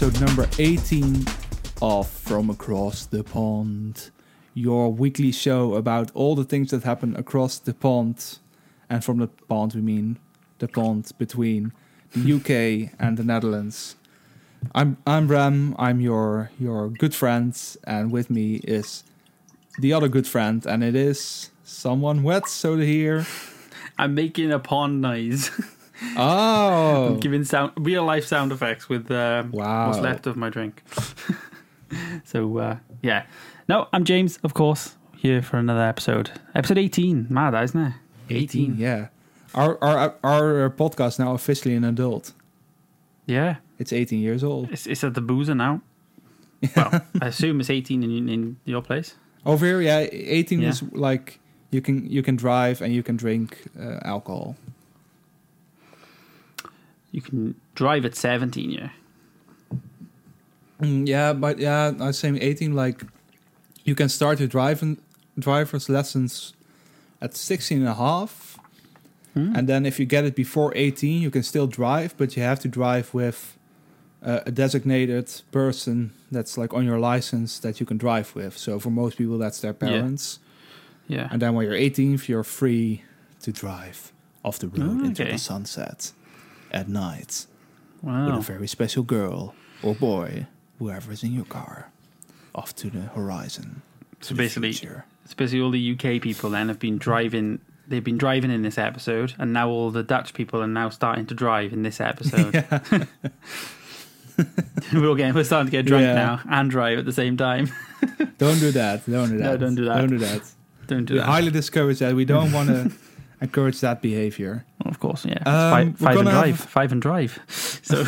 episode number 18 of From Across the Pond, your weekly show about all the things that happen across the pond. And from the pond, we mean the pond between the UK and the Netherlands. I'm I'm Bram. I'm your your good friend, and with me is the other good friend, and it is someone wet. So to hear. I'm making a pond noise. Oh, I'm giving sound real life sound effects with uh, Wow. what's left of my drink. so uh, yeah, no, I'm James, of course, here for another episode. Episode 18, mad, isn't it? 18. Yeah, our our our podcast now officially an adult. Yeah, It's 18 years old. it's it's at the boozer now. Well, I assume it's 18 in in your place. Over here, yeah, 18 Yeah. is like you can you can drive and you can drink uh, alcohol. You can drive at 17, yeah. Mm, yeah, but yeah, I was saying 18 like you can start your driving driver's lessons at 16 and a half. Hmm? And then if you get it before 18, you can still drive, but you have to drive with uh, a designated person that's like on your license that you can drive with. So for most people, that's their parents. yeah. And then when you're 18, you're free to drive off the road Oh, into okay. the sunset at night with a very special girl or boy, whoever is in your car, off to the horizon. So basically, especially all the UK people then have been driving. They've been driving in this episode, and now all the Dutch people are now starting to drive in this episode. we're all getting, we're starting to get drunk Yeah. now and drive at the same time. don't do that. Don't do that. No, don't do that. Don't do that. Don't do we that. highly discourage that. We don't want to encourage that behavior. Of course, yeah. It's Um, five, five and drive. have- Five and drive. So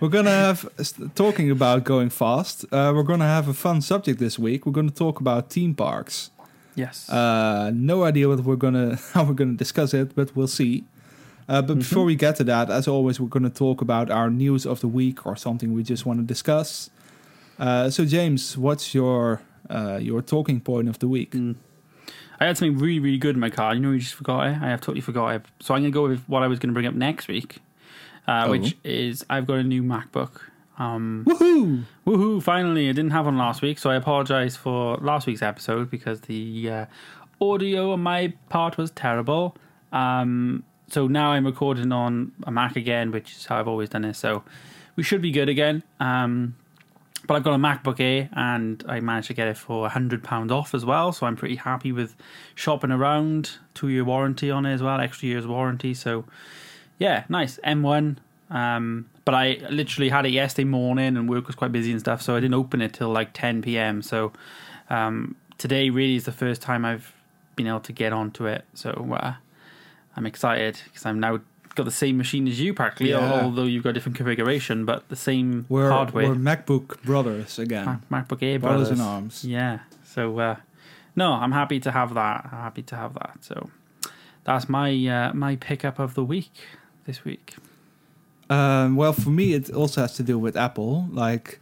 We're gonna have talking about going fast. Uh, we're gonna have a fun subject this week. We're gonna talk about theme parks. yes, Uh, no idea what we're gonna how we're gonna discuss it, but we'll see. Uh, but Mhm. before we get to that, as always, we're gonna talk about our news of the week or something we just want to discuss. Uh, so, James, what's your uh, your talking point of the week? Mm. I had something really, really good in my car. You know, you just forgot it. I have totally forgot it. So I'm going to go with what I was going to bring up next week, uh, Oh. which is I've got a new MacBook. Um, Woohoo! Woohoo! Finally, I didn't have one last week, so I apologize for last week's episode because the uh, audio on my part was terrible. Um, so now I'm recording on a Mac again, which is how I've always done it. So we should be good again. Um, but I've got a MacBook Air, and I managed to get it for hundred pound off as well. So I'm pretty happy with shopping around. Two year warranty on it as well, extra years warranty. So yeah, nice M1. Um, but I literally had it yesterday morning, and work was quite busy and stuff, so I didn't open it till like 10 p.m. So um, today really is the first time I've been able to get onto it. So uh, I'm excited because I'm now got the same machine as you practically, Yeah. although you've got a different configuration, but the same We're, hardware. we're MacBook brothers again, Mac- MacBook Air brothers brothers. in arms. Yeah. So uh, no, I'm happy to have that. I'm happy to have that. So that's my uh, my pickup of the week this week. Um, well, for me, it also has to do with Apple. Like,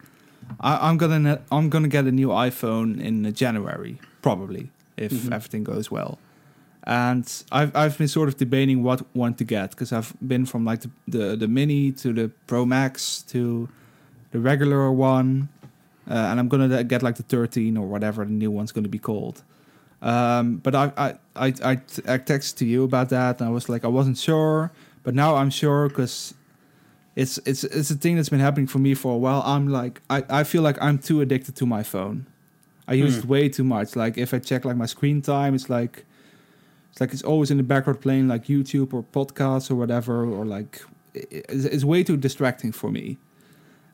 I, I'm gonna I'm gonna get a new iPhone in January, probably if Mhm. everything goes well. And I've I've been sort of debating what one to get because I've been from like the, the the mini to the Pro Max to the regular one, uh, and I'm gonna get like the 13 or whatever the new one's gonna be called. Um, but I I I I, t- I texted to you about that, and I was like I wasn't sure, but now I'm sure because it's it's it's a thing that's been happening for me for a while. I'm like I, I feel like I'm too addicted to my phone. I use it Hmm. way too much. Like if I check like my screen time, it's like it's like it's always in the background playing like YouTube or podcasts or whatever, or like it's, it's way too distracting for me.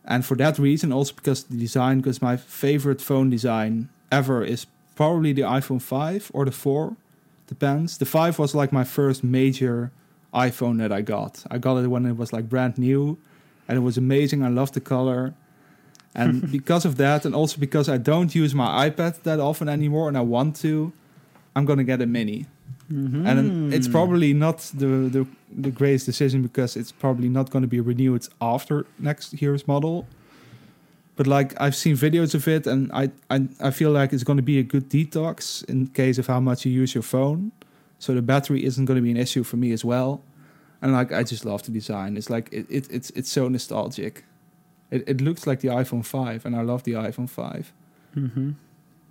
And for that reason, also because the design, because my favorite phone design ever is probably the iPhone 5 or the 4, depends. The 5 was like my first major iPhone that I got. I got it when it was like brand new, and it was amazing. I loved the color. And because of that, and also because I don't use my iPad that often anymore, and I want to, I'm gonna get a mini. Mm-hmm. And it's probably not the, the the greatest decision because it's probably not going to be renewed after next year's model. But like I've seen videos of it, and I I, I feel like it's going to be a good detox in case of how much you use your phone. So the battery isn't going to be an issue for me as well. and like I just love the design. It's like it, it it's it's so nostalgic. It it looks like the iPhone five, and I love the iPhone five. Mm-hmm.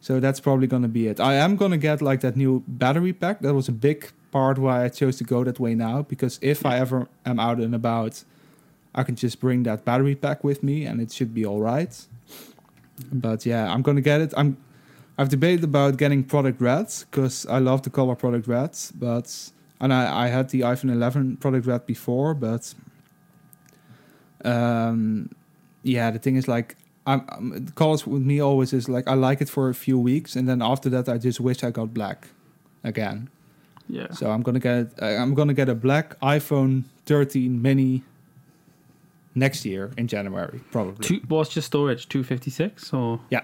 So that's probably gonna be it. I am gonna get like that new battery pack. That was a big part why I chose to go that way now because if I ever am out and about, I can just bring that battery pack with me and it should be all right. But yeah, I'm gonna get it. I'm I've debated about getting product red because I love the color product red, but and I, I had the iPhone 11 product red before, but um, yeah, the thing is like I'm, I'm the colors with me always is like I like it for a few weeks and then after that I just wish I got black again. Yeah. So I'm gonna get uh, I'm gonna get a black iPhone 13 mini next year in January probably. Two, what's your storage? Two fifty six or? Yeah.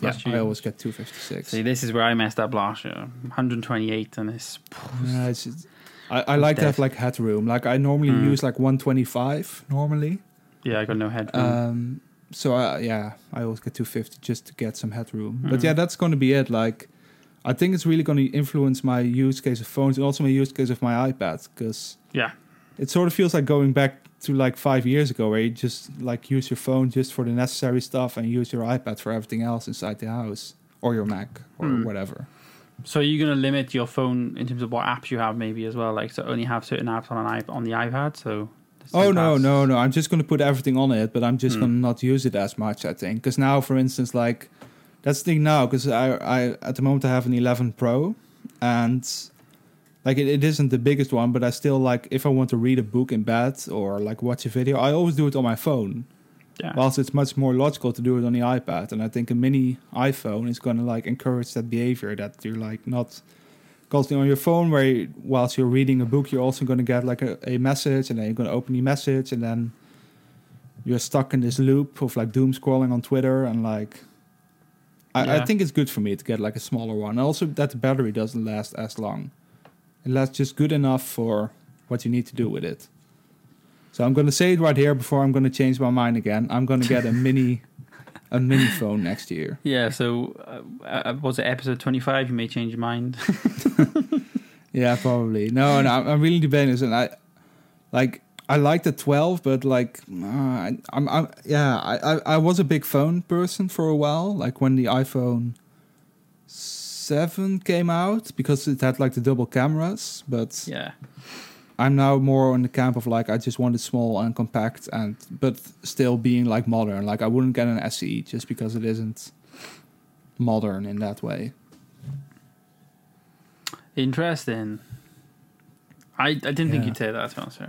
Yeah, Last I always get 256. See, this is where I messed up last year. One hundred twenty eight, and it's Yeah, it's just- I, I like to have like headroom. Like I normally Mm. use like 125 normally. yeah, I got no headroom. Um, so I, yeah, I always get 250 just to get some headroom. But Mm. yeah, that's going to be it. Like, I think it's really going to influence my use case of phones and also my use case of my iPad because yeah, it sort of feels like going back to like five years ago where you just like use your phone just for the necessary stuff and use your iPad for everything else inside the house or your Mac or Mm. whatever. So you're gonna limit your phone in terms of what apps you have, maybe as well, like so only have certain apps on an iP- on the iPad. So Oh no, no, no! I'm just going to put everything on it, but I'm just Hmm. going to not use it as much. I think because now, for instance, like that's the thing now because I, I at the moment I have an 11 Pro, and like it, it isn't the biggest one, but I still like if I want to read a book in bed or like watch a video, I always do it on my phone. Yeah. Whilst it's much more logical to do it on the iPad, and I think a mini iPhone is going to like encourage that behavior that you're like not constantly on your phone where you, whilst you're reading a book you're also going to get like a, a message and then you're going to open the message and then you're stuck in this loop of like doom scrolling on twitter and like I, I think it's good for me to get like a smaller one. And also that the battery doesn't last as long. It lasts just good enough for what you need to do with it. So i'm going to say it right here before i'm going to change my mind again. I'm going to get a mini a mini phone next year Yeah. So uh, uh, was it episode twenty five? You may change your mind. Yeah, probably. No, no, I'm, really debating this, and I like I like the 12, but like uh, I, I'm, I'm yeah, I, I I was a big phone person for a while, like when the iPhone seven came out because it had like the double cameras, but yeah. I'm now more on the camp of like I just want it small and compact and but still being like modern. Like I wouldn't get an SE just because it isn't modern in that way. Interesting. I, I didn't think you'd say that, to honest.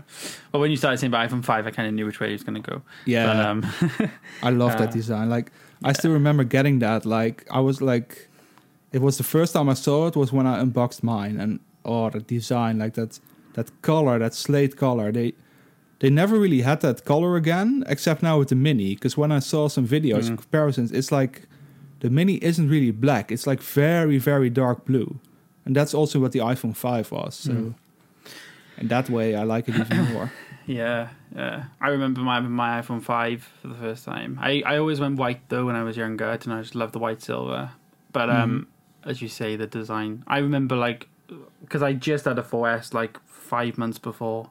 But when you started saying about iPhone 5, I kind of knew which way he was going to go. Yeah, But, um, I love Uh, that design. Like I still remember getting that. Like I was like, it was the first time I saw it was when I unboxed mine, and oh, the design, like that, that color, that slate color. They they never really had that color again, except now with the mini. Because when I saw some videos Mm. comparisons, it's like the mini isn't really black. It's like very very dark blue, and that's also what the iPhone five was. So. Mm. In that way, I like it even more. yeah, yeah. I remember my my iPhone 5 for the first time. I, I always went white, though, when I was younger, and I just loved the white silver. But um, as you say, the design. I remember, like, because I just had a 4S, like, five months before.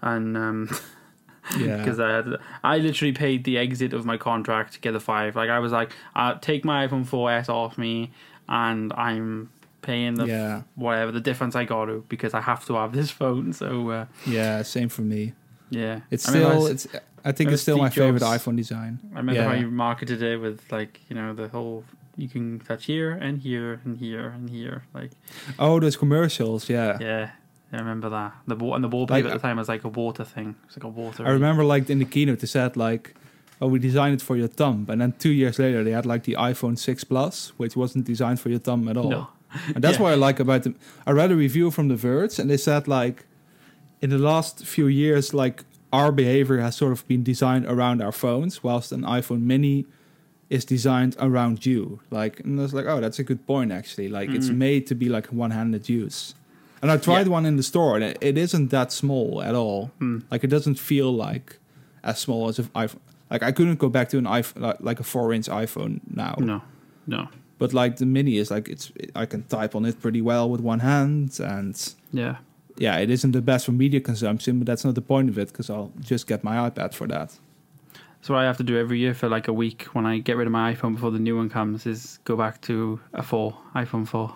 And um, Yeah, because I had I literally paid the exit of my contract to get the five. Like I was like, uh, take my iPhone 4S off me, and I'm paying the yeah, whatever the difference I got to because I have to have this phone. So uh, yeah. Same for me. yeah, It's I still, I, it's. I think it's still my Steve favorite iPhone design. I remember how you marketed it with like you know the whole you can touch here and here and here and here. Like Oh, those commercials, yeah. yeah, I remember that the wa- and the wallpaper Like, at the time was like a water thing. It's like a water. I remember like in the keynote they said like, "Oh, we designed it for your thumb," and then two years later they had like the iPhone 6 Plus, which wasn't designed for your thumb at all. No. And that's Yeah. what I like about them. I read a review from The Verge, and they said like, in the last few years, like our behavior has sort of been designed around our phones, whilst an iPhone Mini is designed around you. Like, and I was like, oh, that's a good point actually. Like, it's Mm. made to be like one-handed use. And I tried Yeah. one in the store, and it, it isn't that small at all. Hmm. Like, it doesn't feel like as small as if iPhone. Like, I couldn't go back to an iPhone, like, like a four-inch iPhone now. No, no, But like the mini is like it's I can type on it pretty well with one hand, and yeah. yeah, it isn't the best for media consumption, but that's not the point of it because I'll just get my iPad for that. So what I have to do every year for like a week when I get rid of my iPhone before the new one comes is go back to a four, iPhone four,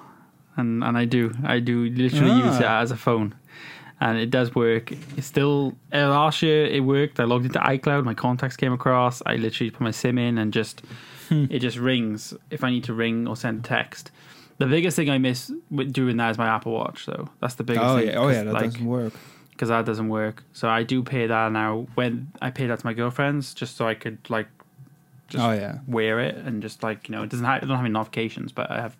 and and I do, I do literally Ah. use it as a phone, and it does work. It's still uh, last year it worked. I logged into iCloud, my contacts came across. I literally put my SIM in and just Hmm. it just rings if I need to ring or send a text. The biggest thing I miss with doing that is my Apple Watch, though. That's the biggest oh thing. yeah, oh yeah, that like, doesn't work. Because that doesn't work. So I do pay that now. When I pay that to my girlfriends, just so I could like just oh yeah, wear it and just like you know it doesn't have, I don't have any notifications, but I have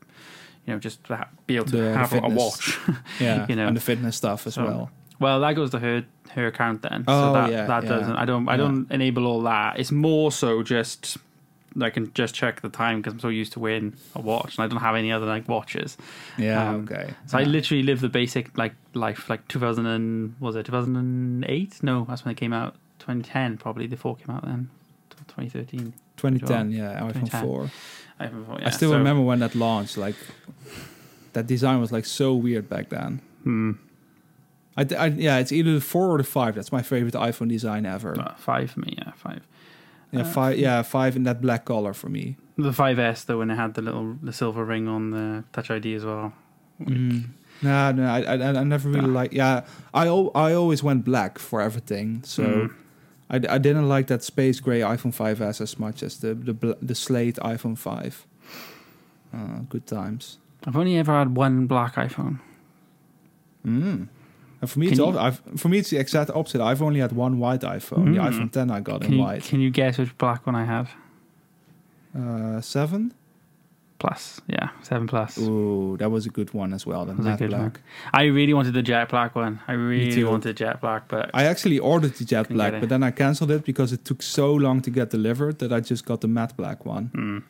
you know just be able to The- the have a watch. yeah, You know. and the fitness stuff as So, well. well, that goes to her her account then. Oh, so that yeah, that yeah. doesn't. I don't. I Yeah. don't enable all that. It's more so just. I can just check the time because I'm so used to wearing a watch and I don't have any other like watches. Yeah, Um, okay. So I literally live the basic like life, like 2000 and was it 2008? No, that's when it came out. 2010 probably. The four came out then. 2013. 2010, yeah, iPhone 2010. 4. I, haven't- I still so- remember when that launched. Like that design was like so weird back then. Hmm. I, I yeah, it's either the four or the five. That's my favorite iPhone design ever. Uh, five for me, yeah. Yeah, uh, five. Yeah, five in that black color for me. The 5S though, when it had the little the silver ring on the Touch ID as well. Mm. No, no, I, I, I never really Ah. like. Yeah, I, I always went black for everything. So Mm. I, I didn't like that space gray iPhone 5s as much as the the bl- the slate iPhone 5. Uh, good times. I've only ever had one black iPhone. Mm. And for me, it's you- I've, for me it's the exact opposite. I've only had one white iPhone. The Mm. iPhone 10 I got Can in you white. can you guess which black one I have? Uh, seven. Plus, yeah, seven plus. Ooh, that was a good one as well. The Was a good black. one. I really wanted the jet black one. I really wanted jet black, but I actually ordered the jet black, but then I cancelled it because it took so long to get delivered that I just got the matte black one. Mm.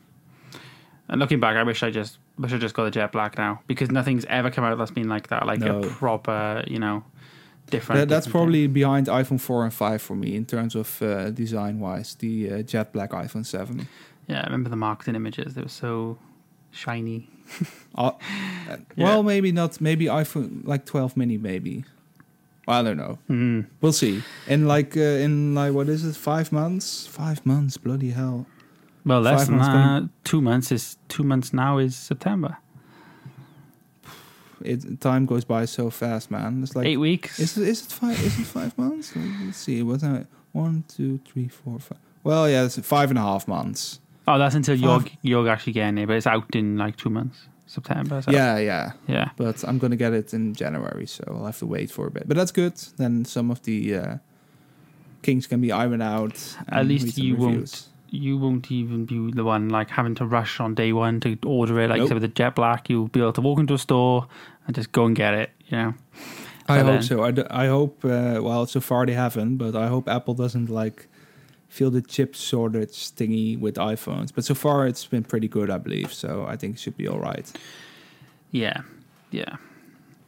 And looking back, I wish I just wish I just got the jet black now because nothing's ever come out that's been like that, like No. a proper, you know, different. That, that's different probably behind iPhone 4 and 5 for me in terms of uh, design wise. The uh, jet black iPhone 7. Yeah, I remember the marketing images. They were so shiny. Uh, uh, Well, maybe not. Maybe iPhone like 12 mini, maybe. I don't know. Mm. We'll see. In like uh, in like what is it? Five months? Five months? Bloody hell! Well, less Five than months that. Two months is two months now is September. It time goes by so fast, man. It's like Eight weeks. Is it, is it five? Is it five months? Let's see. What's that? One, two, three, four, five. Well, yeah, it's five and a half months. oh, that's until you're Five. you're actually getting it, but it's out in like two months, September. So. Yeah, yeah. yeah. But I'm gonna get it in January, so I'll have to wait for a bit. But that's good. Then some of the uh, kinks can be ironed out. At and least some you won't reviews. You won't even be the one like having to rush on day one to order it. Like you Nope. said with the jet black, you'll be able to walk into a store and just go and get it. You know. I So hope then- so. I, d- I hope. Uh, well, so far they haven't, but I hope Apple doesn't like feel the chip shortage thingy with iPhones. But so far it's been pretty good, I believe. So I think it should be all right. Yeah. Yeah.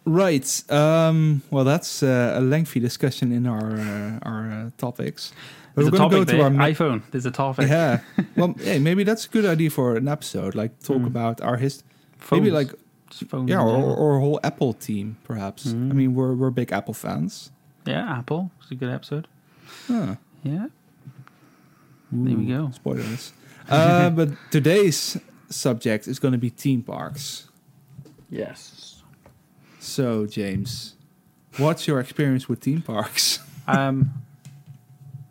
Right. Um, well, that's uh, a lengthy discussion in our uh, our uh, topics. But There's we're going to topic go to our ma- iPhone. There's a topic. yeah. well, hey, maybe that's a good idea for an episode. Like talk Mm. about our history. Maybe like yeah, in or, or a whole Apple team, perhaps. Mm. I mean, we're we're big Apple fans. yeah. Apple. It's a good episode. Huh. Yeah. There we go. Spoilers. uh, but today's subject is going to be theme parks. Yes. So, James, what's your experience with theme parks? Um,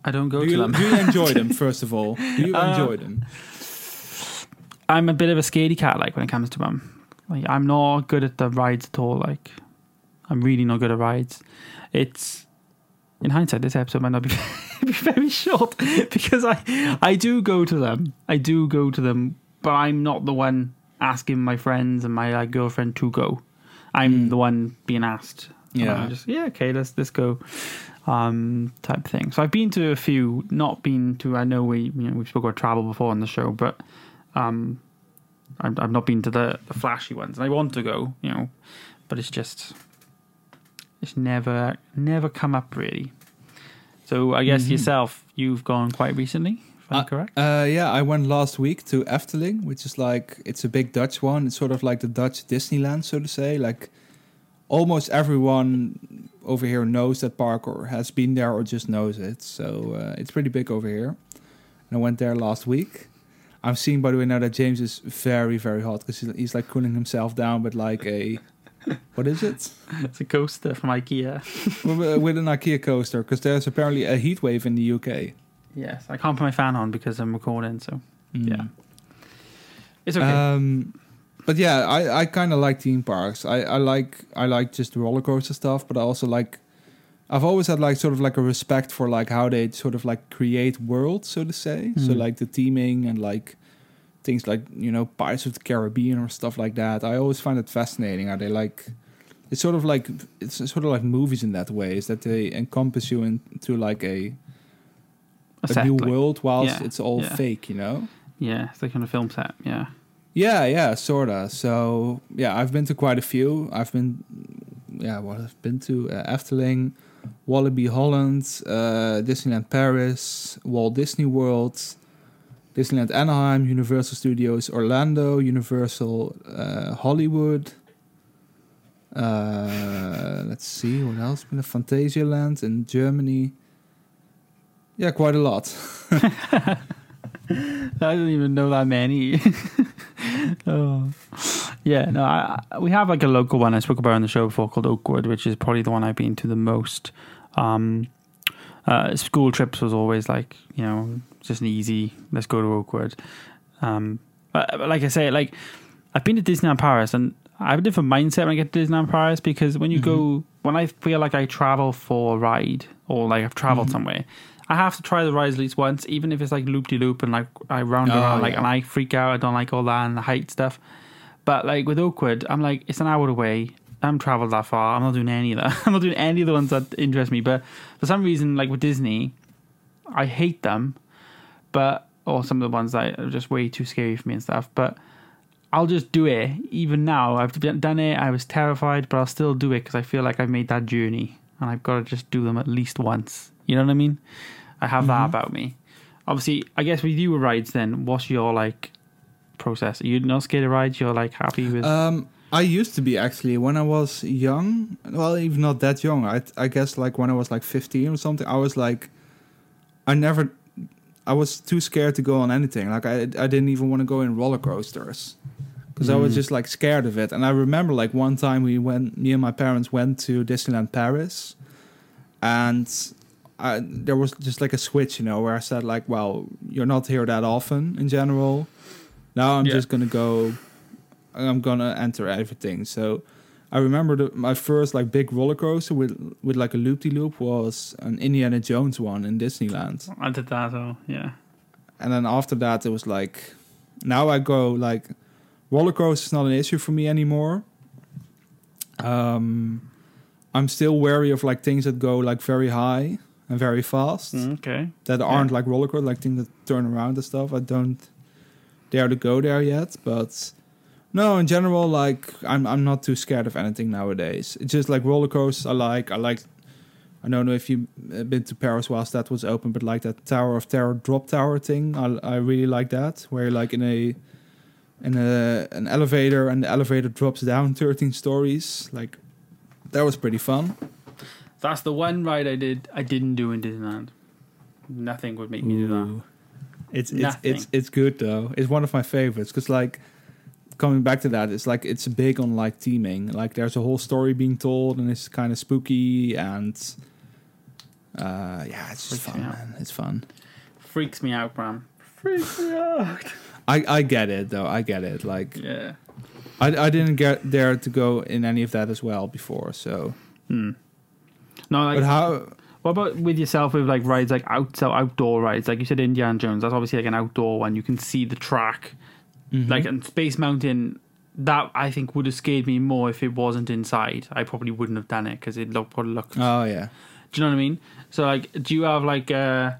I don't go do, to you, them. do you enjoy them, first of all? Do you Uh, enjoy them? I'm a bit of a scaredy cat, like when it comes to them. Like I'm not good at the rides at all. Like I'm really not good at rides. It's in hindsight, this episode might not be, be very short because I I do go to them. I do go to them, but I'm not the one asking my friends and my like, girlfriend to go. I'm Mm. the one being asked. And Yeah. I'm just yeah, okay, let's let's go. Um, type thing. So I've been to a few, not been to. I know we you know we spoke about travel before on the show, but um, I've, I've not been to the, the flashy ones, and I want to go, you know, but it's just it's never never come up really. So I guess Mhm. yourself, you've gone quite recently, if I'm correct. Uh, yeah, I went last week to Efteling, which is like it's a big Dutch one. It's sort of like the Dutch Disneyland, so to say. Like almost everyone over here knows that park or has been there or just knows it. So uh, it's pretty big over here. And I went there last week. I'm seeing, by the way, now that James is very, very hot because he's, he's like cooling himself down with like a. What is it? It's a coaster from IKEA. with with an IKEA coaster because there's apparently a heat wave in the UK. Yes, I can't put my fan on because I'm recording, so Mm. yeah. It's okay. Um, but yeah, I, I kind of like theme parks. I, I like I like just the roller coaster stuff, but I also like. I've always had like sort of like a respect for like how they sort of like create worlds, so to say. So Mhm. like the theming and like things like you know Pirates of the Caribbean or stuff like that. I always find it fascinating how they like. It's sort of like it's sort of like movies in that way. Is that they encompass you into like a, a set, new world whilst yeah, it's all yeah. fake, you know. Yeah, it's like on a film set. Yeah. Yeah, yeah, sorta. So yeah, I've been to quite a few. I've been, yeah, what I've been to uh, Efteling, Walibi Holland, uh, Disneyland Paris, Walt Disney World, Disneyland Anaheim, Universal Studios Orlando, Universal uh, Hollywood. Uh, let's see what else. Been to Phantasialand in Germany. Yeah, quite a lot. I don't even know that many. oh. Yeah, no, I, I- we have like a local one I spoke about on the show before called Oakwood, which is probably the one I've been to the most. Um, uh, school trips was always like, you know, just an easy, let's go to Oakwood. Um, but, but like I say, like I've been to Disneyland Paris and I have a different mindset when I get to Disneyland Paris because when you go, when I feel like I travel for a ride or like I've traveled Mhm. somewhere, I have to try the rides at least once, even if it's like loop de loop and like I round Oh, around, like, yeah. and I freak out. I don't like all that and the height stuff. But like with Oakwood, I'm like, it's an hour away. I haven't traveled that far. I'm not doing any of that. I'm not doing any of the ones that interest me. But for some reason, like with Disney, I hate them. But or some of the ones that are just way too scary for me and stuff. But I'll just do it. Even now, I've done it. I was terrified, but I'll still do it because I feel like I've made that journey, and I've got to just do them at least once. You know what I mean? I have that Mhm. about me. Obviously, I guess with you with rides, then what's your like process? Are you not scared of rides? You're like happy with? Um, I used to be actually when I was young. Well, even not that young. I I guess like when I was like fifteen or something. I was like, I never. I was too scared to go on anything. Like I I didn't even want to go in roller coasters because I was Mm. just like scared of it. And I remember like one time we went. Me and my parents went to Disneyland Paris, and. I, there was just like a switch, you know, where I said like, "Well, you're not here that often in general. Now I'm Yeah. just gonna go I'm gonna enter everything. So I remember the, my first like big roller coaster with with like a loop de loop was an Indiana Jones one in Disneyland, I did that, so yeah. and then after that it was like now I go like roller coaster is not an issue for me anymore. Um, I'm still wary of like things that go like very high and very fast mm, Okay. that aren't like roller coaster, like things that turn around and stuff. I don't dare to go there yet, but no, in general, like I'm I'm not too scared of anything nowadays. It's just like roller coasters. I like. I like. I don't know if you've uh, been to Paris whilst that was open, but like that Tower of Terror drop tower thing, I I really like that. Where you're like in a in a an elevator and the elevator drops down 13 stories. Like that was pretty fun. That's the one ride I did. I didn't do in Disneyland. Nothing would make me do that. It's it's Nothing. it's it's good though. It's one of my favorites because like coming back to that, it's like it's big on like teaming. Like there's a whole story being told and it's kind of spooky and uh yeah, it's just Freaks fun, me out. man. It's fun. Freaks me out, Bram. Freaks me out. I I get it though. I get it. Like Yeah. I I didn't get there to go in any of that as well before. So Hmm. No, like but how? What about with yourself with like rides like out outdoor rides? Like you said Indiana Jones, that's obviously like an outdoor one. You can see the track. Mhm. Like and Space Mountain that I think would have scared me more if it wasn't inside. I probably wouldn't have done it because it looked probably looked. oh yeah. do you know what I mean? So like, do you have like? uh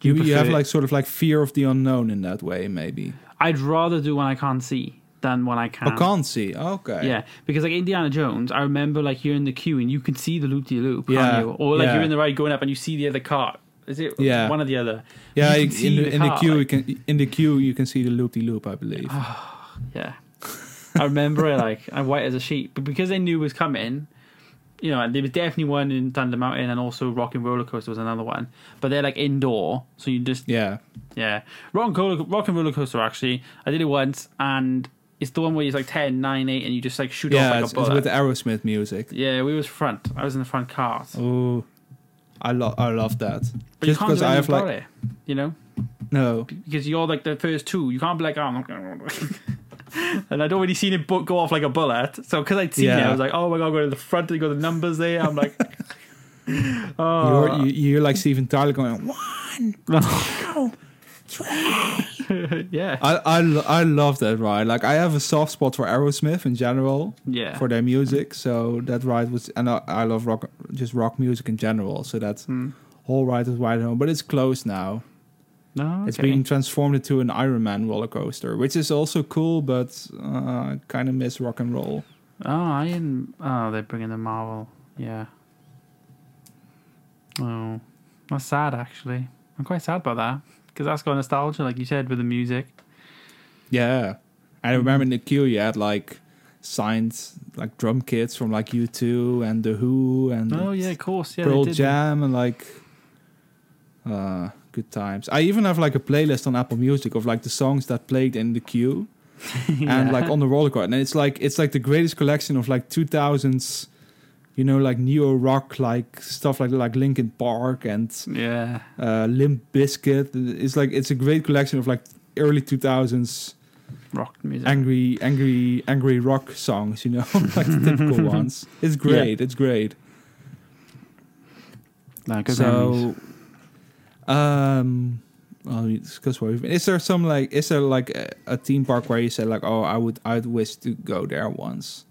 do You, you have prefer- like sort of like fear of the unknown in that way, maybe. I'd rather do when I can't see than when I can. I can't see. Okay. Yeah, because like Indiana Jones, I remember like you're in the queue and you can see the loop de loop, Yeah, you? Or like yeah. you're in the ride going up and you see the other car. Is it Yeah. one or the other? Yeah, You in see the, the in the queue, you can in the queue you can see the loop de loop, I believe. Yeah. I remember it like I'm white as a sheet, but because I knew it was coming, you know, there was definitely one in Thunder Mountain, and also Rock and Roller Coaster was another one. But they're like indoor, so you just Yeah. yeah. Rock and, Roller, Rock and Roller Coaster actually, I did it once, and it's the one where it's like 10, 9, 8, and you just like shoot Yeah, off like it's, a it's bullet. with Aerosmith music. yeah, we was front. I was in the front car. Oh, I love I love that. But you Just can't because do I have like it, you know, no, because you're like the first two. You can't be like, oh, I'm not gonna. and I'd already seen it go off like a bullet. So because I'd seen it, I was like, oh my god, go to the front. You got the numbers there. I'm like, oh, you're you, you're like Steven Tyler going. One, yeah, I I I love that ride. Like I have a soft spot for Aerosmith in general yeah. for their music. So that ride was, and I, I love rock, just rock music in general. So that Hmm. whole ride was right home, but it's closed now. No, It's okay. being transformed into an Iron Man roller coaster, which is also cool, but uh, kind of miss rock and roll. Oh, I am. Oh, they're bringing the Marvel. Yeah. Oh, that's sad. Actually, I'm quite sad about that because that's got nostalgia, like you said, with the music. Yeah, I remember in the queue you had like signs, like drum kits from like U2 and the Who and Oh yeah, of course. Yeah, Pearl. Jam and like uh good times. I even have like a playlist on Apple Music of like the songs that played in the queue and like on the roller coaster. And it's like it's like the greatest collection of like 2000s, you know, like neo rock like stuff like like Linkin Park and Yeah. uh, Limp Bizkit. It's like it's a great collection of like early 2000s Rock music. angry angry angry rock songs. You know, like the typical ones. It's great. It's great. Memories. so, um, well, we discuss what we've been. Is there some like, is there like a, a theme park where you say like, oh, I would, I'd wish to go there once?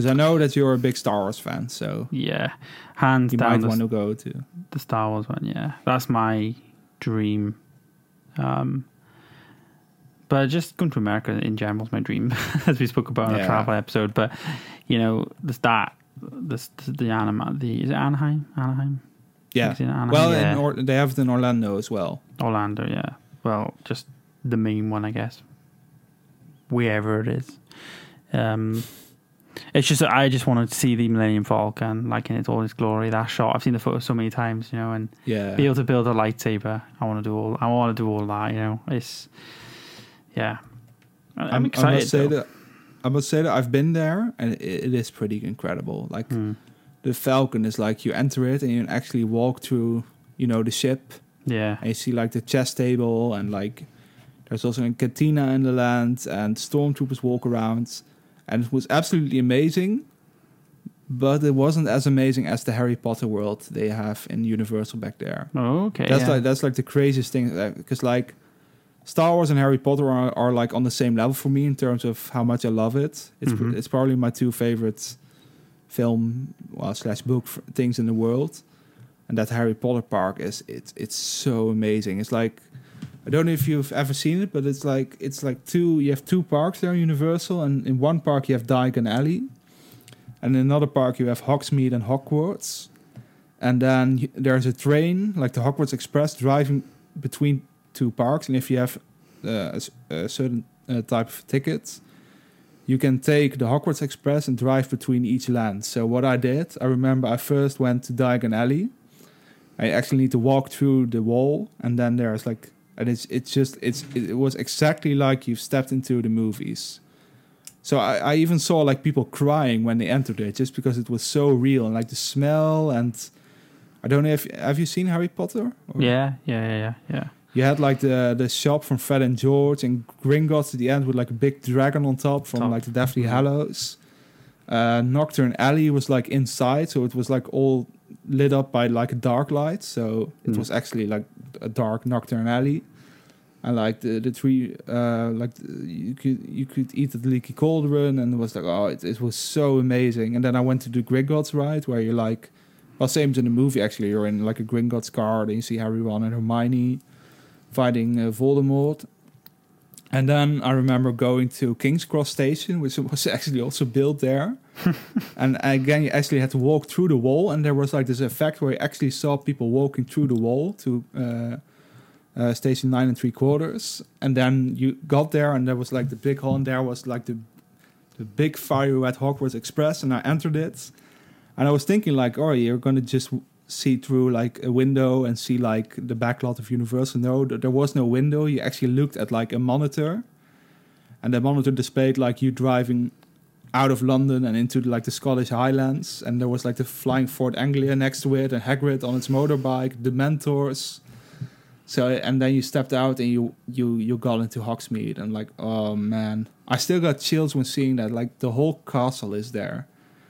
Because I know that you're a big Star Wars fan, so Yeah, hands you down might want to go to. the Star Wars one. Yeah, that's my dream. Um, but just going to America in general is my dream, as we spoke about in Yeah. a travel episode. But you know, the start, the the Anaheim, the is it Anaheim? Anaheim? Yeah. Anaheim? Well, yeah. in or- they have it in Orlando as well. Orlando. Yeah. Well, just the main one, I guess. Wherever it is. Um, it's just I just wanted to see the Millennium Falcon like in its all its glory. That shot I've seen the photo so many times, you know, and Yeah. be able to build a lightsaber. I want to do all. I want to do all that. You know, it's yeah. I'm, I'm- excited. I must say though. that I must say that I've been there, and it, it is pretty incredible. Like Hmm. the Falcon is like you enter it and you actually walk through, you know, the ship, Yeah, and you see like the chess table and like there's also a cantina in the land and stormtroopers walk around, and it was absolutely amazing. But it wasn't as amazing as the Harry Potter world they have in Universal back there. Oh, okay. That's yeah. like that's like the craziest thing because like Star Wars and Harry Potter are, are like on the same level for me in terms of how much I love it. It's Mhm. it's probably my two favorite film well, slash book things in the world, and that Harry Potter park is it's it's so amazing. It's like I don't know if you've ever seen it, but it's like it's like two you have two parks there, Universal, and in one park you have Diagon Alley, and in another park you have Hogsmeade and Hogwarts. And then there's a train, like the Hogwarts Express, driving between two parks. And if you have uh, a, a certain uh, type of ticket, you can take the Hogwarts Express and drive between each land. So what I did, I remember I first went to Diagon Alley. I actually need to walk through the wall, and then there's like, and it's it's just it's it was exactly like you've stepped into the movies. So I, I even saw like people crying when they entered it, just because it was so real and like the smell and I don't know if have you seen Harry Potter? Or- yeah, yeah, yeah, yeah, yeah. You had like the the shop from Fred and George and Gringotts at the end with like a big dragon on top from Top. like the Deathly Mhm. Hallows. Uh, Knockturn Alley was like inside, so it was like all lit up by like a dark light. So it Mm. was actually like a dark Knockturn Alley. And like the the tree, uh, like the- you could you could eat at the Leaky Cauldron, and it was like oh, it, it was so amazing. And then I went to the Gringotts ride, where you're like, well, same as in the movie actually. You're in like a Gringotts car, and you see Harry, Ron, and Hermione fighting uh, Voldemort. And then I remember going to King's Cross Station, which was actually also built there. and again, you actually had to walk through the wall, and there was like this effect where you actually saw people walking through the wall to uh, uh, Station Nine and Three Quarters. And then you got there, and there was like the big hall, and there was like the the big fire at Hogwarts Express, and I entered it. And I was thinking like, oh, you're gonna just see through like a window and see like the backlot of Universal. No, th- there was no window. You actually looked at like a monitor, and the monitor displayed like you driving out of London and into like the Scottish Highlands, and there was like the flying Ford Anglia next to it, and Hagrid on its motorbike, Dementors. So and then you stepped out and you you you got into Hogsmeade and like oh man, I still got chills when seeing that. Like the whole castle is there,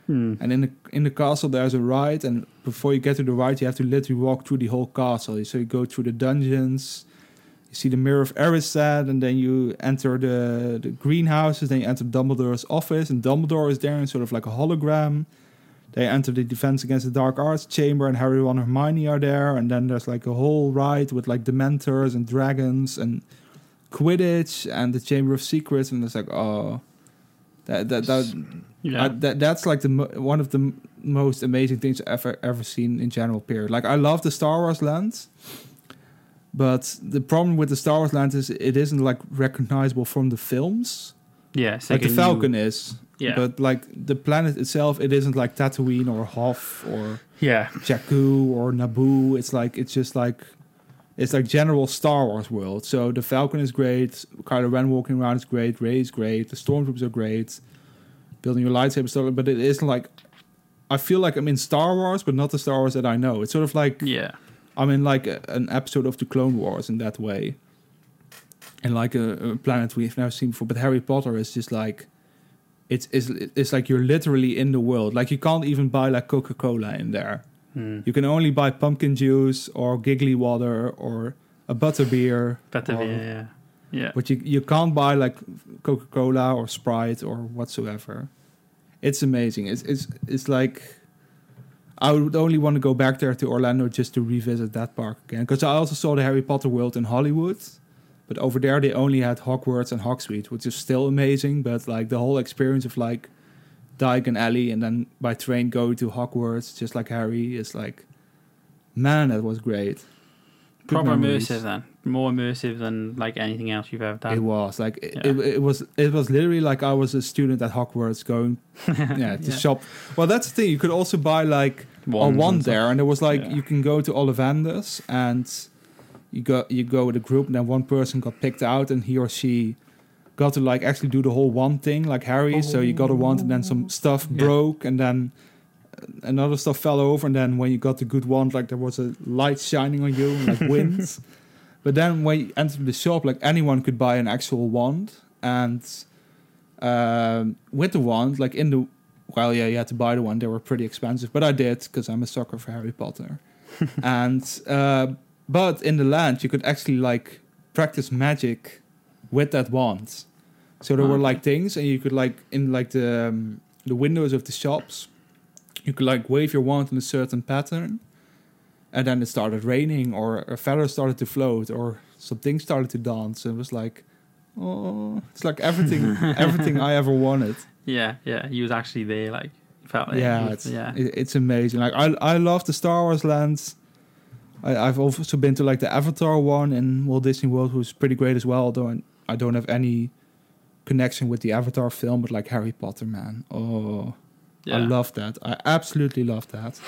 Hmm. and in the in the castle there's a ride, and before you get to the ride, you have to literally walk through the whole castle. So you go through the dungeons, you see the Mirror of Erised, and then you enter the the greenhouses. Then you enter Dumbledore's office, and Dumbledore is there in sort of like a hologram. They enter the Defense Against the Dark Arts chamber, and Harry, Ron, and Hermione are there. And then there's like a whole ride with like Dementors and dragons and Quidditch and the Chamber of Secrets, and it's like oh, that that that Yeah. I, that that's like the one of the m- most amazing things I've ever ever seen in general. Period. Like I love the Star Wars land, but the problem with the Star Wars land is it isn't like recognizable from the films. yeah. Like, like, the Falcon New, is, yeah. but like the planet itself, it isn't like Tatooine or Hoth or yeah. Jakku or Naboo. It's like it's just like it's like general Star Wars world. So the Falcon is great. Kylo Ren walking around is great. Rey is great. The stormtroopers are great. Building your lightsaber stuff, but it isn't like I feel like I'm in Star Wars, but not the Star Wars that I know. It's sort of like Yeah. I'm in like a, an episode of the Clone Wars in that way, and like a, a planet we've never seen before. But Harry Potter is just like it's it's it's like you're literally in the world. Like you can't even buy like Coca Cola in there. Hmm. You can only buy pumpkin juice or giggly water or a butter beer. Better or- be, yeah. Yeah. But you you can't buy like Coca Cola or Sprite or whatsoever. It's amazing. It's it's it's like I would only want to go back there to Orlando just to revisit that park again. Because I also saw the Harry Potter world in Hollywood, but over there they only had Hogwarts and Hogsmeade, which is still amazing. But like the whole experience of like Diagon Alley and then by train go to Hogwarts, just like Harry, is like, man, that was great. Good Proper memories. immersive then. More immersive than like anything else you've ever done. It was like it, Yeah. it, it was it was literally like I was a student at Hogwarts going yeah to Yeah. shop. Well, that's the thing. You could also buy like a Wands and wand there, and it was like Yeah. you can go to Ollivanders and you go you go with a group, and then one person got picked out, and he or she got to like actually do the whole wand thing like Harry. So you got a wand, and then some stuff Yeah. broke, and then another stuff fell over, and then when you got the good wand, like there was a light shining on you, and, like wind. But then when you entered the shop, like anyone could buy an actual wand, and um, with the wand, like in the well, yeah, you had to buy the one. They were pretty expensive, but I did because I'm a sucker for Harry Potter. and uh, but in the land, you could actually like practice magic with that wand. So there were Okay. like things, and you could like in like the um, the windows of the shops, you could like wave your wand in a certain pattern, and then it started raining, or a feather started to float, or something started to dance. And it was like, oh, it's like everything, everything I ever wanted. Yeah, yeah. He was actually there, like felt like yeah, was- it's yeah. it- it's amazing. Like I I love the Star Wars lands. I, I've also been to like the Avatar one in Walt Disney World, who's pretty great as well. Although I- I don't have any connection with the Avatar film, but like Harry Potter, man, oh, yeah. I love that. I absolutely love that.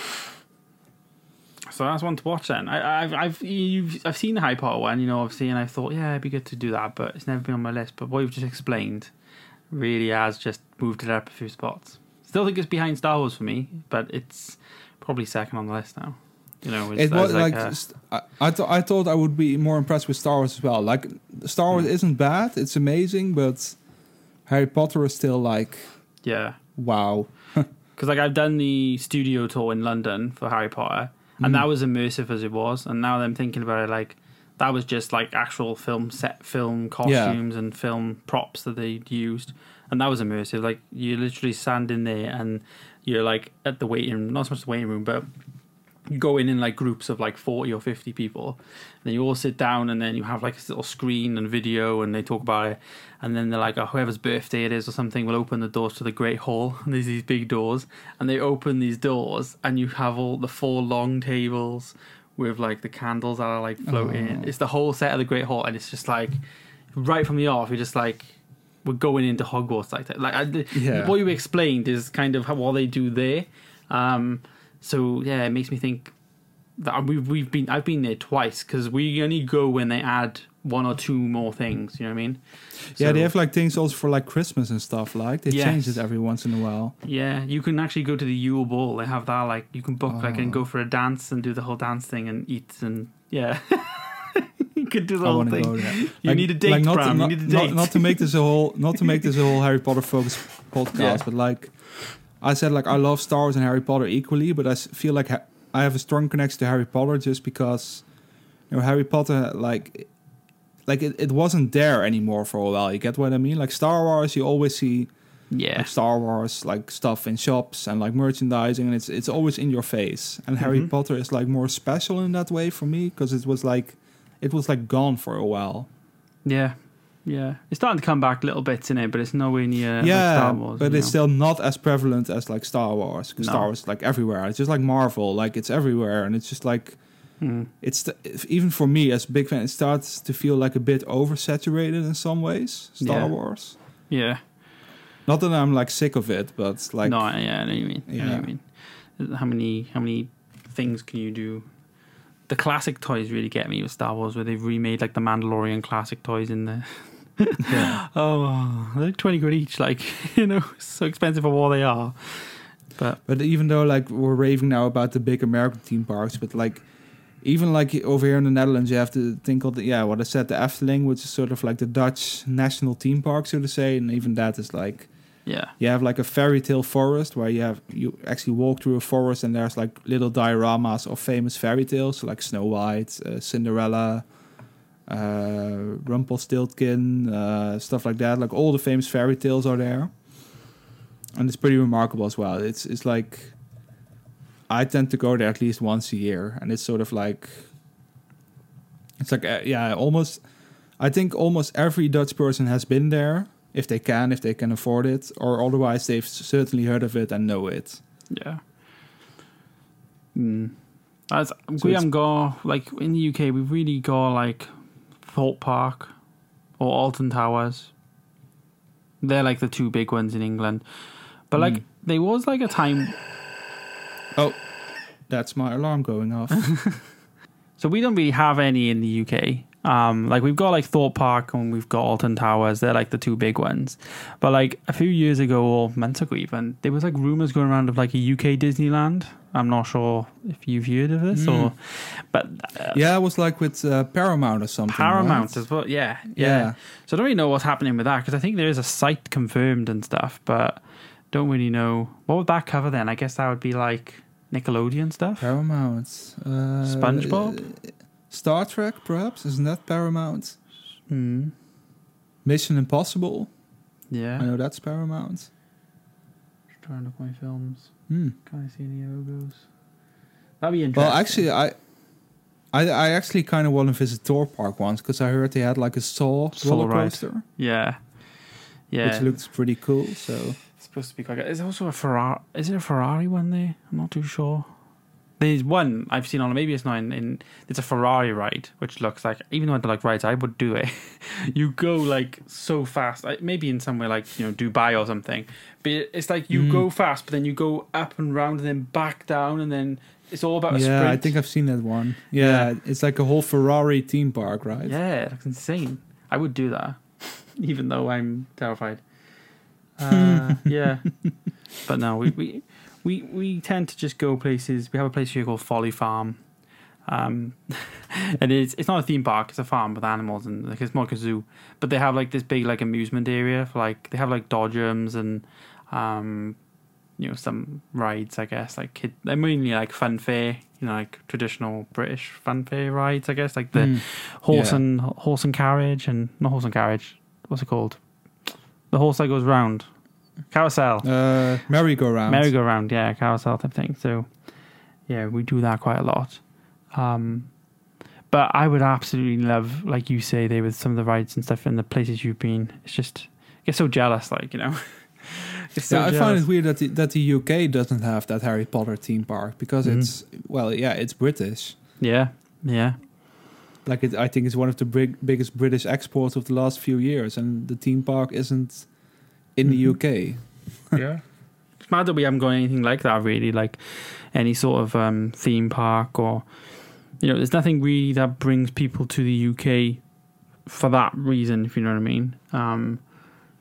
So that's one to watch then. I, I've I've you've, I've seen the Harry Potter one, you know, obviously, and I thought, yeah, it'd be good to do that, but it's never been on my list. But what you've just explained really has just moved it up a few spots. Still think it's behind Star Wars for me, but it's probably second on the list now. You know, It was as like, a- st- I I, th- I thought I would be more impressed with Star Wars as well. Like Star Wars Hmm. isn't bad; it's amazing, but Harry Potter is still like yeah, wow. because like I've done the studio tour in London for Harry Potter, and Mm. that was immersive as it was. And now that I'm thinking about it, like that was just like actual film set, film costumes and film props that they used, and that was immersive. Like you literally stand in there and you're like at the waiting, room. not so much the waiting room, but go in in like groups of like 40 or 50 people. And then you all sit down and then you have like this little screen and video and they talk about it. And then they're like oh, whoever's birthday it is or something will open the doors to the great hall. And there's these big doors and they open these doors and you have all the four long tables with like the candles that are like floating. Oh. it's the whole set of the great hall and it's just like right from the off you're just like we're going into Hogwarts like that like I, Yeah. what you explained is kind of how, what they do there. Um, so yeah, it makes me think that we've we've been I've been there twice because we only go when they add one or two more things. You know what I mean? yeah, So- they have like things also for like Christmas and stuff. Like they Yes. change it every once in a while. Yeah, you can actually go to the Yule Ball. They have that like you can book like and Oh. go for a dance and do the whole dance thing and eat and yeah. you could do the I whole thing. go there. You need a date, not, Bram. Not, you need a date. not to make this a whole, not to make this a whole Harry Potter focus podcast, Yeah. but like I said, like I love Star Wars and Harry Potter equally, but I feel like ha- I have a strong connection to Harry Potter just because you know Harry Potter like like it, it wasn't there anymore for a while. You get what I mean? Like Star Wars, you always see yeah. like Star Wars like stuff in shops and like merchandising, and it's it's always in your face. And Harry Mhm. Potter is like more special in that way for me because it was like it was like gone for a while. Yeah. Yeah. It's starting to come back a little bits in it, but it's nowhere near like yeah, Star Wars. but it's know? still not as prevalent as like Star Wars. No. Star Wars is like everywhere. It's just like Marvel, like it's everywhere, and it's just like Mm. it's even for me as a big fan, it starts to feel like a bit oversaturated in some ways. Star Yeah. Wars. Yeah. Not that I'm like sick of it, but like no, yeah, I know what you mean. I know what you mean. How many how many things can you do? The classic toys really get me with Star Wars, where they've remade like the Mandalorian classic toys in the. Yeah. oh, they're twenty quid each. Like you know, so expensive for what they are. But But even though like we're raving now about the big American theme parks, but like even like over here in the Netherlands, you have to think of the yeah what I said the Efteling, which is sort of like the Dutch national theme park, so to say, and even that is like yeah, you have like a fairy tale forest where you have you actually walk through a forest and there's like little dioramas of famous fairy tales so like Snow White, uh, Cinderella, uh, Rumpelstiltskin, uh, stuff like that. Like all the famous fairy tales are there, and it's pretty remarkable as well. It's it's like I tend to go there at least once a year, and it's sort of like it's like uh, yeah, almost. I think almost every Dutch person has been there if they can, if they can afford it, or otherwise they've certainly heard of it and know it. yeah. Mm. As So we haven't got like in the UK, we've really got like Thorpe Park or Alton Towers. They're like the two big ones in England. But like Mm. there was like a time Oh, that's my alarm going off. so we don't really have any in the UK. Um like we've got like Thorpe Park and we've got Alton Towers. They're like the two big ones. But like a few years ago or months ago even, there was like rumors going around of like a UK Disneyland. I'm not sure if you've heard of this Mm. or but uh, yeah, it was like with uh, Paramount or something. Paramount right? as well. Yeah, yeah. Yeah. So I don't really know what's happening with that because I think there is a site confirmed and stuff, but don't really know what would that cover then. I guess that would be like Nickelodeon stuff. Paramount. Uh, SpongeBob? Star Trek, perhaps? Isn't that Paramount? Hmm. Mission Impossible. Yeah. I know that's Paramount. Just trying to look my films. Hmm. Can I see any logos? That'd be interesting. Well, actually, I, I, I actually kind of want to visit Thorpe Park once because I heard they had like a Saw, Saw roller ride. coaster, yeah, yeah. which looks pretty cool. So It's supposed to be quite good. Is there also a Ferrari? Is there a Ferrari one there? I'm not too sure. There's one I've seen on. Maybe it's not in. in it's a Ferrari ride, which looks like even though I don't like rides, I would do it. you go like so fast. Like, maybe in somewhere like you know Dubai or something. But it's like you Mm. go fast, but then you go up and round and then back down, and then it's all about a yeah, sprint. I think I've seen that one. Yeah, it's like a whole Ferrari theme park, right? Yeah, it looks insane. I would do that, even though I'm terrified. Uh, yeah, but no, we, we we we tend to just go places. We have a place here called Folly Farm, um, and it's it's not a theme park; it's a farm with animals and like it's more like a zoo. But they have like this big like amusement area for like they have like dodgems and um, you know some rides. I guess like kid. They're mainly like fun fair, you know, like traditional British fun fair rides. I guess like the Mm. horse Yeah. and horse and carriage and not horse and carriage. What's it called? The horse that goes round. Carousel. Uh, merry-go-round. Merry-go-round, yeah, carousel type thing. So yeah, we do that quite a lot. Um but I would absolutely love, like you say, there with some of the rides and stuff in the places you've been. It's just I get so jealous, like, you know. So yeah, I find it weird that the, that the UK doesn't have that Harry Potter theme park because Mhm. it's well, yeah, it's British. Yeah, yeah. Like it, I think it's one of the big, biggest British exports of the last few years, and the theme park isn't in Mhm. the UK. yeah. it's mad that we haven't got anything like that really, like any sort of um, theme park or you know, there's nothing really that brings people to the UK for that reason, if you know what I mean. Um,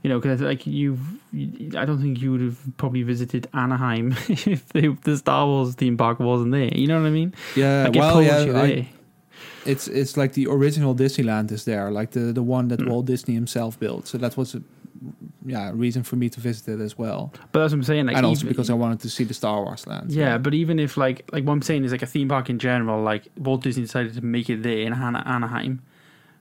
you know, because like you've, you, I don't think you would have probably visited Anaheim if the, the Star Wars theme park wasn't there. You know what I mean? Yeah, Like, well, pulls yeah, I- it's it's like the original Disneyland is there, like the the one that Mm. Walt Disney himself built. So that was a yeah reason for me to visit it as well, But that's what I'm saying. Like, and also because I wanted to see the Star Wars land. Yeah, but even if like like what I'm saying is like a theme park in general, like Walt Disney decided to make it there in Ana- Anaheim,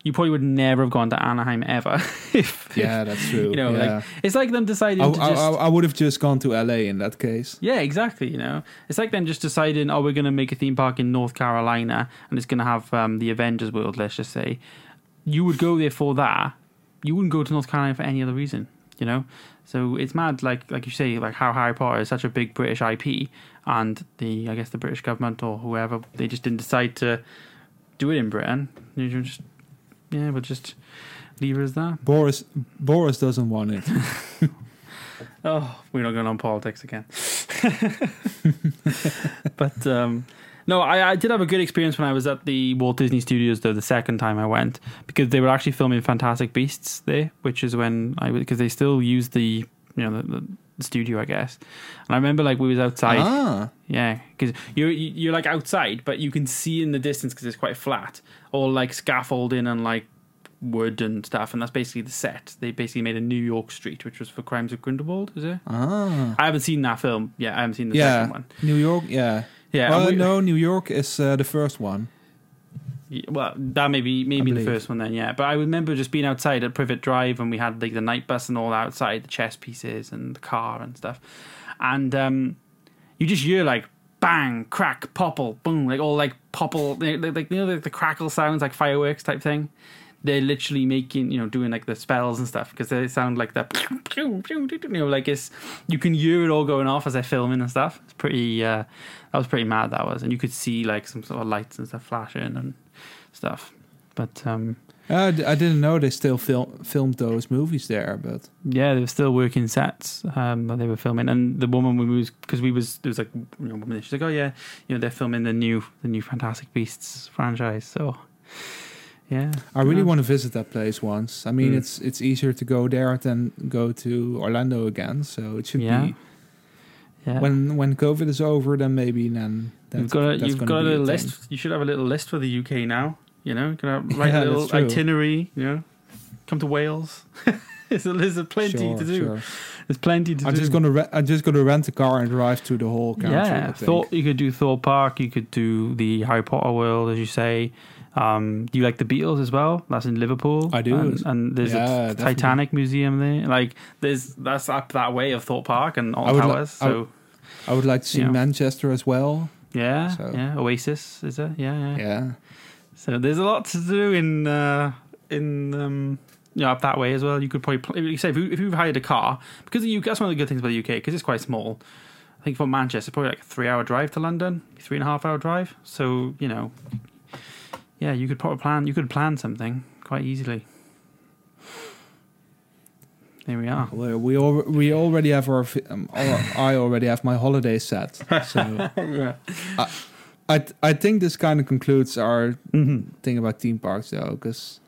you probably would never have gone to Anaheim ever. if yeah, that's true. you know, yeah. like it's like them deciding I, to just I, I would have just gone to LA in that case. yeah, exactly. You know, it's like them just deciding, oh, we're going to make a theme park in North Carolina and it's going to have um, the Avengers World. Let's just say, you would go there for that. You wouldn't go to North Carolina for any other reason. You know, so it's mad. Like like you say, like how Harry Potter is such a big British IP, and the I guess the British government or whoever they just didn't decide to do it in Britain. You just yeah, we'll just leave it as that. Boris Boris doesn't want it. Oh, we're not going on politics again. but um, no, I, I did have a good experience when I was at the Walt Disney Studios though the second time I went because they were actually filming Fantastic Beasts there, which is when I because they still use the you know the, the studio I guess. And I remember like we was outside. ah, Yeah, because you're you- you're like outside, but you can see in the distance because it's quite flat, all like scaffolding and like wood and stuff, and that's basically the set. They basically made a New York street, which was for Crimes of Grindelwald. Is it? ah, I haven't seen that film. Yeah, I haven't seen the yeah. second one. New York, yeah. Yeah, well, we- no, New York is uh, the first one. Well, that may be maybe the first one then, yeah. But I remember just being outside at Privet Drive and we had like the night bus and all outside, the chess pieces and the car and stuff. And um, you just hear like bang, crack, popple, boom, like all like popple, like, like you know like the crackle sounds like fireworks type thing. They're literally making, you know, doing like the spells and stuff because they sound like that, you know, like it's you can hear it all going off as they're filming and stuff. It's pretty. Uh, that was pretty mad. That was, and you could see like some sort of lights and stuff flashing and stuff. But um, I d- I didn't know they still film, filmed those movies there, but yeah, they were still working sets um, that they were filming. And the woman we was because we was there was like you know woman she's like oh yeah you know they're filming the new the new Fantastic Beasts franchise. So yeah, I really want to visit that place once. I mean, Mm. it's it's easier to go there than go to Orlando again, so it should Yeah. be yeah. when when COVID is over. Then maybe then you've got a, you've gonna got a little thing. list. You should have a little list for the UK now. You know, have, write Yeah, a little itinerary. You know, come to Wales. there's, a, there's a plenty Sure, to do. sure. There's plenty to I'm do. just gonna re- I'm just gonna rent a car and drive through the whole country. Yeah. Thor, you could do Thorpe Park. You could do the Harry Potter world, as you say. Um, do you like the Beatles as well? That's in Liverpool. I do. And, and there's Yeah, a. Titanic museum there. Like there's that's up that way of Thorpe Park and all I would li- towers. I so I would like to see Yeah. Manchester as well. yeah, so- yeah. Oasis is it? Yeah, yeah, Yeah, So there's a lot to do in uh, in um, you know, up that way as well. You could probably you say if, you, if you've hired a car because the UK, that's one of the good things about the UK because it's quite small. I think from Manchester, probably like a three-hour drive to London, three and a half-hour drive. So you know, yeah, you could probably plan. You could plan something quite easily. There we are. we we, al- we already have our, um, I already have my holiday set. So I th- I think this kind of concludes our Mhm. thing about theme parks though, because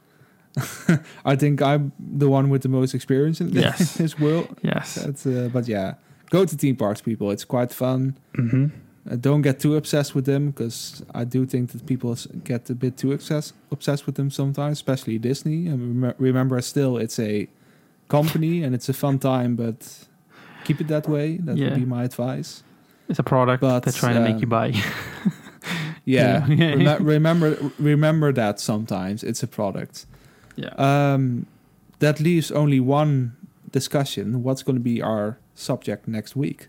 I think I'm the one with the most experience in this, Yes. this world. Yes. Uh, but yeah, go to theme parks, people. It's quite fun. hmm Uh, don't get too obsessed with them because I do think that people get a bit too obsessed obsessed with them sometimes, especially Disney. And rem- remember, still, it's a company and it's a fun time, but keep it that way. That Yeah. would be my advice. It's a product But, they're trying to make um, you buy. Yeah, Yeah. Rem- remember remember that sometimes it's a product. yeah. Um, that leaves only one discussion. What's going to be our subject next week?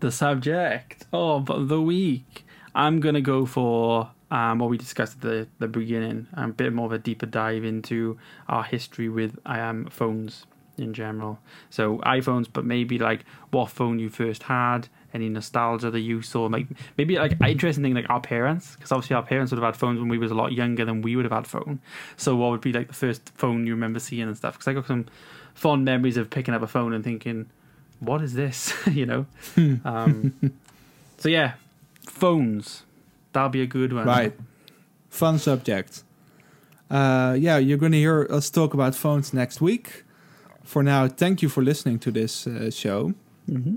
The subject of the week. I'm gonna go for um, what we discussed at the, the beginning, a bit more of a deeper dive into our history with I um, phones in general. So iPhones, but maybe like what phone you first had, any nostalgia that you saw, like maybe like interesting thing like our parents, because obviously our parents would have had phones when we was a lot younger than we would have had phone. So what would be like the first phone you remember seeing and stuff? Because I got some fond memories of picking up a phone and thinking, what is this? you know. um, so yeah, phones. That'll be a good one. Right. Fun subject. Uh, yeah, you're going to hear us talk about phones next week. For now, thank you for listening to this uh, show. Mm-hmm.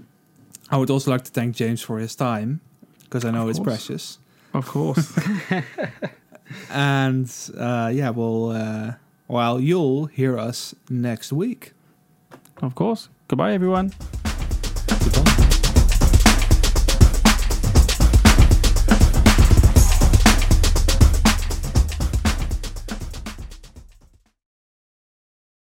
I would also like to thank James for his time because I know it's precious. Of course. And uh, yeah, well, uh, well, you'll hear us next week. of course. Goodbye, everyone.